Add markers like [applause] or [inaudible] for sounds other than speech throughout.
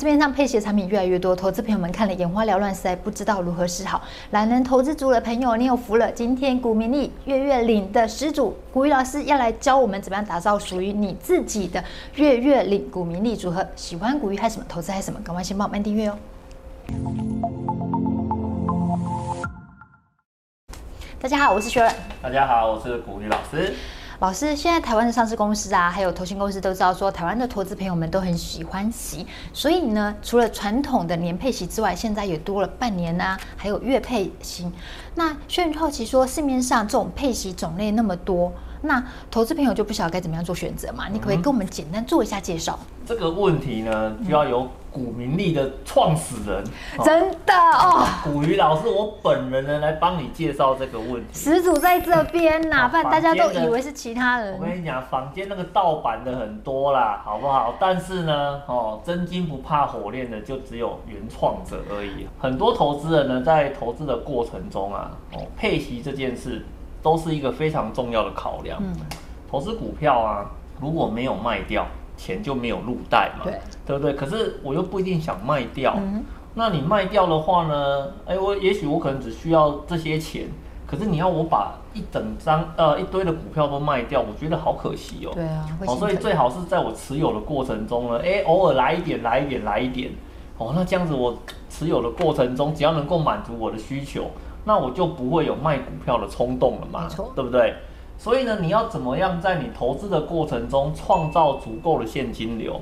市面上配息的产品越来越多，投资朋友们看了眼花缭乱，实在不知道如何是好。懒人投资族的朋友，你有福了！今天股民利月月领的始祖股鱼老师要来教我们怎么样打造属于你自己的月月领股民利组合。喜欢股鱼还是什么？投资还是什么？赶快先帮 [laughs] 我们订阅哦！大家好，我是雪伦。大家好，我是股鱼老师。老师，现在台湾的上市公司啊，还有投信公司都知道说，台湾的投资朋友们都很喜欢息，所以呢，除了传统的年配息之外，现在也多了半年啊，还有月配息。那轩云好奇说，市面上这种配息种类那么多。那投资朋友就不晓得该怎么样做选择嘛？你可不可以跟我们简单做一下介绍？这个问题呢，就要由股民力的创始人，嗯、真的哦，古鱼老师我本人呢来帮你介绍这个问题。始祖在这边呐、啊，不然大家都以为是其他人。我跟你讲，坊间那个盗版的很多啦，好不好？但是呢，哦，真金不怕火炼的，就只有原创者而已。很多投资人呢，在投资的过程中啊，哦，配息这件事。都是一个非常重要的考量。嗯，投资股票啊，如果没有卖掉，钱就没有入袋嘛，对，对不对？可是我又不一定想卖掉。嗯，那你卖掉的话呢？哎，我也许我可能只需要这些钱，可是你要我把一整张呃一堆的股票都卖掉，我觉得好可惜哦。对啊，哦，所以最好是在我持有的过程中呢，哎，偶尔来一点，来一点，来一点。哦，那这样子我持有的过程中，只要能够满足我的需求。那我就不会有卖股票的冲动了嘛，对不对？所以呢，你要怎么样在你投资的过程中创造足够的现金流，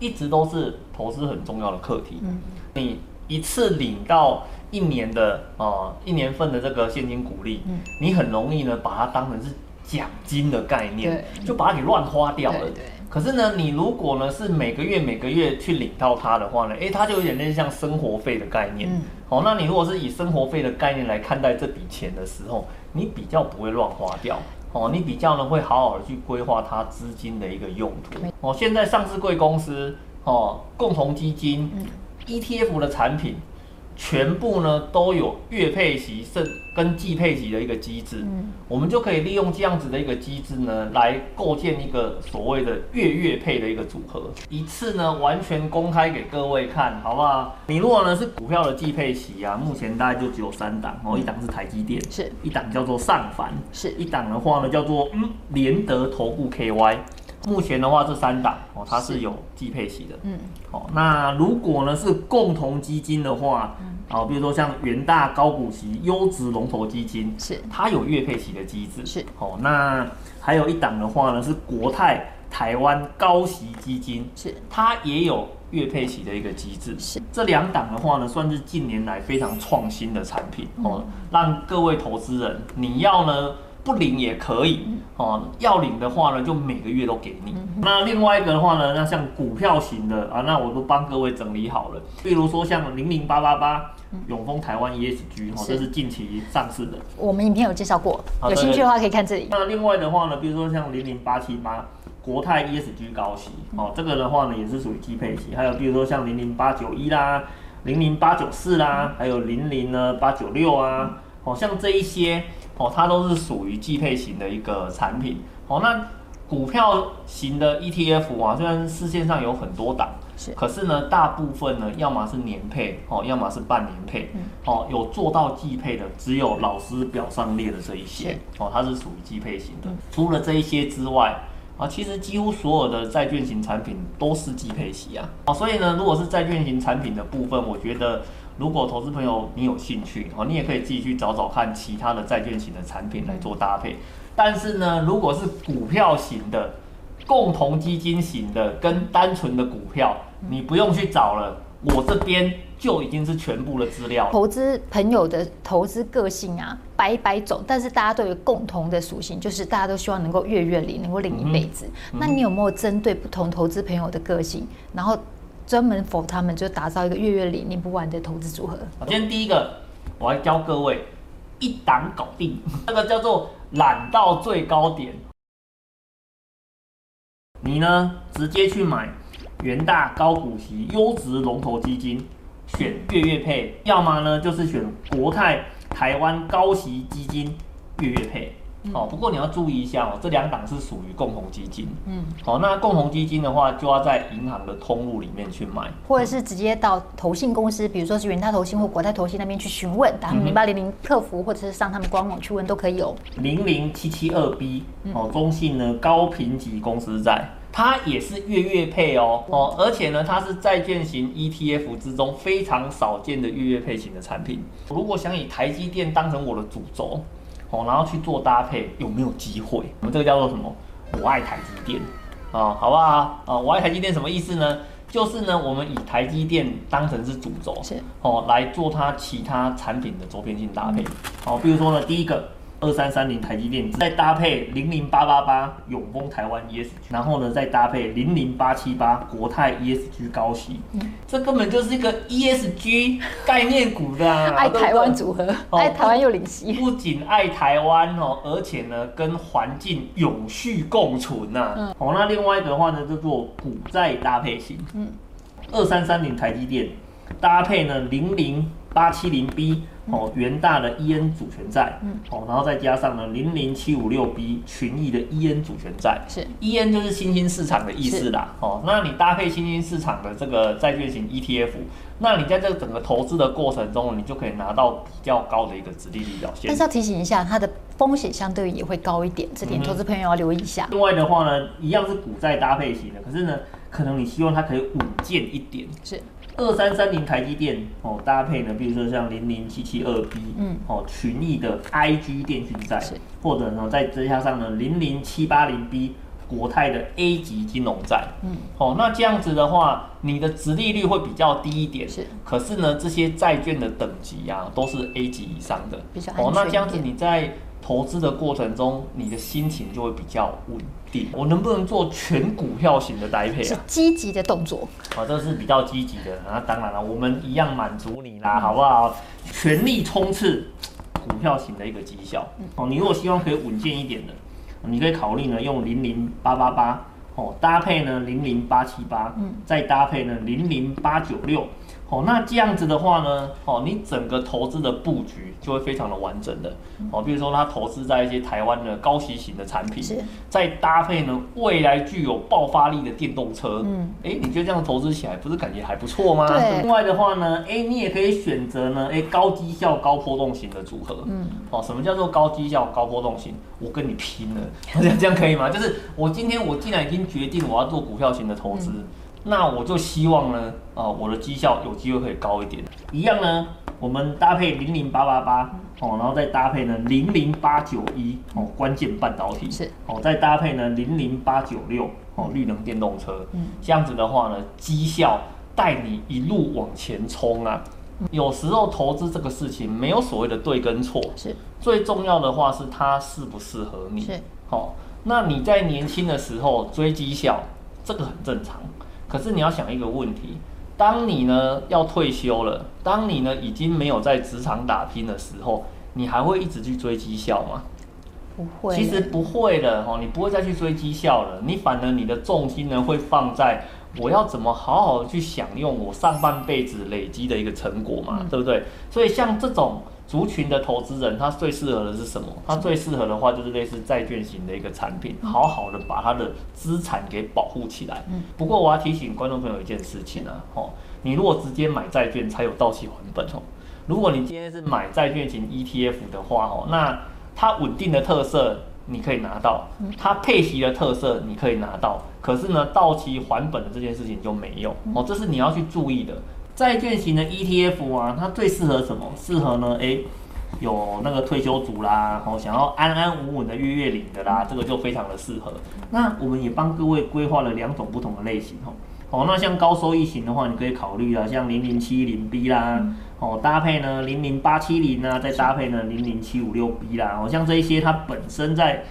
一直都是投资很重要的课题。嗯，你一次领到一年的啊、呃、一年份的这个现金股利，嗯，你很容易呢把它当成是奖金的概念，就把它给乱花掉了。对对。可是呢，你如果呢是每个月每个月去领到它的话呢，诶，它就有点类似像生活费的概念。嗯。好，那你如果是以生活费的概念来看待这笔钱的时候，你比较不会乱花掉。哦，你比较呢会好好的去规划它资金的一个用途。哦，现在上市贵公司，哦，共同基金、ETF 的产品。全部呢都有月配息甚跟季配息的一个机制，嗯，我们就可以利用这样子的一个机制呢，来构建一个所谓的月月配的一个组合，一次呢完全公开给各位看，好不好？你如果呢是股票的季配息啊，目前大概就只有三档哦，一档是台积电，是。一档叫做上凡，是。一档的话呢叫做嗯联德投顾 KY。目前的话，这三档哦，它是有季配息的。嗯，好，那如果呢是共同基金的话，嗯，比如说像元大高股息优质龙头基金，是它有月配息的机制。是，好，那还有一档的话呢是国泰台湾高息基金，是它也有月配息的一个机制。是这两档的话呢，算是近年来非常创新的产品哦，让各位投资人你要呢。不领也可以哦，要领的话呢，就每个月都给你。那另外一个的话呢，那像股票型的啊，那我都帮各位整理好了。比如说像零零八八八永丰台湾 ESG 哈，这是近期上市的。我们影片有介绍过，有兴趣的话可以看这里。那另外的话呢，比如说像零零八七八国泰 ESG 高息哦，这个的话呢也是属于低配息。还有比如说像零零八九一啦，零零八九四啦，还有零零呢八九六啊，好像这一些。哦，它都是属于季配型的一个产品。哦，那股票型的 ETF 啊，虽然市线上有很多档，是，可是呢，大部分呢，要么是年配，哦，要么是半年配，嗯，哦，有做到季配的，只有老师表上列的这一些，哦，它是属于季配型的。除了这一些之外，啊，其实几乎所有的债券型产品都是季配型啊。哦，所以呢，如果是债券型产品的部分，我觉得。如果投资朋友你有兴趣哦，你也可以自己去找找看其他的债券型的产品来做搭配。但是呢，如果是股票型的、共同基金型的跟单纯的股票，你不用去找了，我这边就已经是全部的资料。投资朋友的投资个性啊，百百种，但是大家都有共同的属性，就是大家都希望能够月月领，能够领一辈子。嗯。那你有没有针对不同投资朋友的个性，然后？专门否他们，就打造一个月月领领不完的投资组合。今天第一个，我来教各位一档搞定，这个叫做懒到最高点。你呢，直接去买元大高股息优质龙头基金，选月月配；要么呢，就是选国泰台湾高息基金月月配。哦，不过你要注意一下哦，这两档是属于共同基金。嗯，好，那共同基金的话，就要在银行的通路里面去买，或者是直接到投信公司，比如说是元大投信或国泰投信那边去询问，打零八零零客服，或者是上他们官网去问都可以哦。零零七七二 B 哦，中信呢高评级公司债。它也是月月配哦哦，而且呢，它是债券型 ETF 之中非常少见的月月配型的产品。如果想以台积电当成我的主轴哦，然后去做搭配，有没有机会？我们这个叫做什么？我爱台积电啊，好不好啊？我爱台积电什么意思呢？就是呢，我们以台积电当成是主轴，是哦，来做它其他产品的周边性搭配。好，比如说呢，第一个。二三三零台积电，再搭配零零八八八永丰台湾 ESG，然后呢再搭配零零八七八国泰 ESG 高息，嗯，这根本就是一个 ESG 概念股的，啊，[laughs] 爱台湾组合，哦，爱台湾又领息，不仅爱台湾哦，而且呢跟环境永续共存呐，啊，嗯，哦，那另外一个的话呢叫做股债搭配型，嗯，二三三零台积电搭配呢零零八七零 B。哦，元大的 EN 主权债，嗯，哦，然后再加上呢，零零七五六 B 群益的 EN 主权债，是 EN 就是新兴市场的意思啦，哦，那你搭配新兴市场的这个债券型 ETF，那你在这个整个投资的过程中，你就可以拿到比较高的一个殖利率表现。但是要提醒一下，它的风险相对也会高一点，这点投资朋友要留意一下。嗯、另外的话呢，一样是股债搭配型的，可是呢，可能你希望它可以稳健一点，是。二三三零台积电哦，搭配呢，比如说像零零七七二 B，嗯，哦，群益的 IG 电讯债，或者呢，再加上呢零零七八零 B 国泰的 A 级金融债，嗯，哦，那这样子的话，你的值利率会比较低一点，是。可是呢，这些债券的等级啊，都是 A 级以上的。哦，那这样子你在投资的过程中，你的心情就会比较稳定。我能不能做全股票型的搭配啊？是积极的动作。啊，这是比较积极的。那当然了，我们一样满足你啦，好不好？全力冲刺股票型的一个绩效。哦，你如果希望可以稳健一点的，你可以考虑呢用零零八八八哦，搭配呢零零八七八，嗯，再搭配呢零零八九六。哦，那这样子的话呢，哦，你整个投资的布局就会非常的完整的，哦，比如说他投资在一些台湾的高息型的产品，再搭配呢未来具有爆发力的电动车，嗯，哎，你觉得这样投资起来不是感觉还不错吗？对。另外的话呢，哎，你也可以选择呢，哎，高绩效高波动型的组合，嗯，哦，什么叫做高绩效高波动型？我跟你拼了，这 [laughs] 样这样可以吗？就是我今天我既然已经决定我要做股票型的投资。嗯那我就希望呢，呃，我的绩效有机会可以高一点。一样呢，我们搭配零零八八八哦，然后再搭配呢零零八九一哦，关键半导体是哦，再搭配呢零零八九六哦，绿能电动车。嗯，这样子的话呢，绩效带你一路往前冲啊。有时候投资这个事情没有所谓的对跟错，是最重要的话是它适不适合你。是哦，那你在年轻的时候追绩效，这个很正常。可是你要想一个问题，当你呢要退休了，当你呢已经没有在职场打拼的时候，你还会一直去追绩效吗？不会，其实不会的哦，你不会再去追绩效了，你反而你的重心呢会放在我要怎么好好去享用我上半辈子累积的一个成果嘛，嗯、对不对？所以像这种。族群的投资人，他最适合的是什么？他最适合的话就是类似债券型的一个产品，好好的把他的资产给保护起来。不过我要提醒观众朋友一件事情啊，哦，你如果直接买债券才有到期还本哦。如果你今天是买债券型 ETF 的话哦，那它稳定的特色你可以拿到，它配息的特色你可以拿到，可是呢，到期还本的这件事情就没有哦，这是你要去注意的。债券型的 ETF 啊，它最适合什么？适合呢？诶，有那个退休族啦，哦，想要安安稳稳的月月领的啦，这个就非常的适合。那我们也帮各位规划了两种不同的类型哦。哦，那像高收益型的话，你可以考虑啊，像零零七零 B 啦，哦，搭配呢零零八七零啊，再搭配呢零零七五六 B 啦，哦，像这一些它本身在。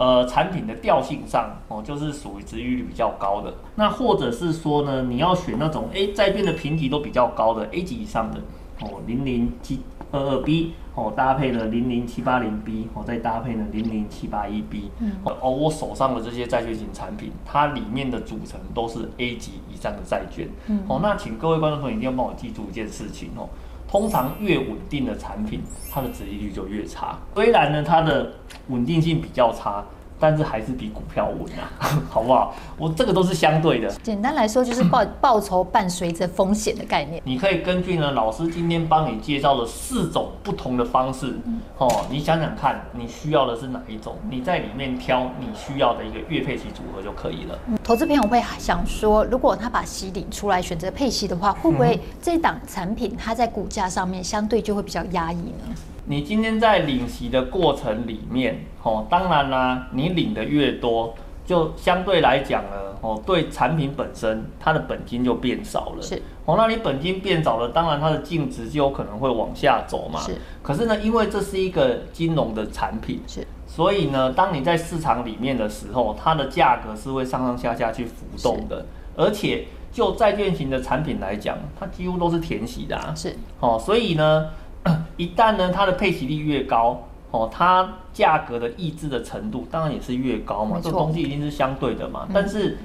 呃，产品的调性上哦，就是属于殖利率比较高的。那或者是说呢，你要选那种哎，债券的评级都比较高的 A 级以上的哦，零零七二二 B 哦，搭配了零零七八零 B 哦，再搭配了零零七八一 B。嗯。哦，我手上的这些债券型产品，它里面的组成都是 A 级以上的债券。嗯。哦，那请各位观众朋友一定要帮我记住一件事情哦。通常越稳定的产品，它的折利率就越差。虽然呢，它的稳定性比较差。但是还是比股票稳啊，[laughs] 好不好？我这个都是相对的。简单来说，就是报报酬伴随着风险的概念。你可以根据呢，老师今天帮你介绍的四种不同的方式，哦，你想想看，你需要的是哪一种？你在里面挑你需要的一个月配息组合就可以了。嗯投资朋友会想说，如果他把息领出来选择配息的话，会不会这档产品它在股价上面相对就会比较压抑呢？你今天在领息的过程里面，哦，当然啦，你领的越多，就相对来讲呢，哦，对产品本身它的本金就变少了。是，哦，那你本金变少了，当然它的净值就有可能会往下走嘛。是。可是呢，因为这是一个金融的产品，是，所以呢，当你在市场里面的时候，它的价格是会上上下下去浮动的。而且就债券型的产品来讲，它几乎都是填息的啊。是。哦，所以呢。[coughs] 一旦呢，它的配息率越高，哦，它价格的抑制的程度当然也是越高嘛。这个东西一定是相对的嘛。但是，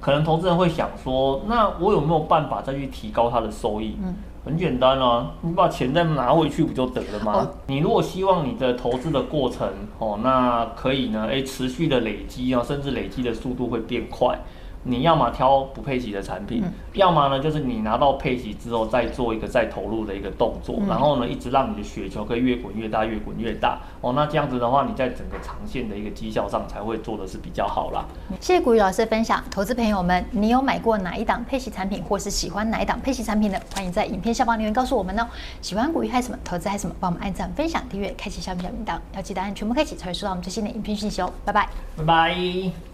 可能投资人会想说，那我有没有办法再去提高它的收益？嗯，很简单啊，你把钱再拿回去不就得了吗？你如果希望你的投资的过程，哦，那可以呢，哎，持续的累积啊，甚至累积的速度会变快。你要么挑不配息的产品，嗯、要么呢就是你拿到配息之后再做一个再投入的一个动作，嗯、然后呢一直让你的雪球可以越滚越大，越滚越大哦。那这样子的话，你在整个长线的一个绩效上才会做的是比较好啦。谢谢古雨老师的分享，投资朋友们，你有买过哪一档配息产品，或是喜欢哪一档配息产品的？欢迎在影片下方留言告诉我们哦。喜欢股鱼嗨什么？投资嗨什么？帮我们按赞、分享、订阅、开启小米小铃铛，要记得按全部开启才会收到我们最新的影片讯息哦。拜拜，拜拜。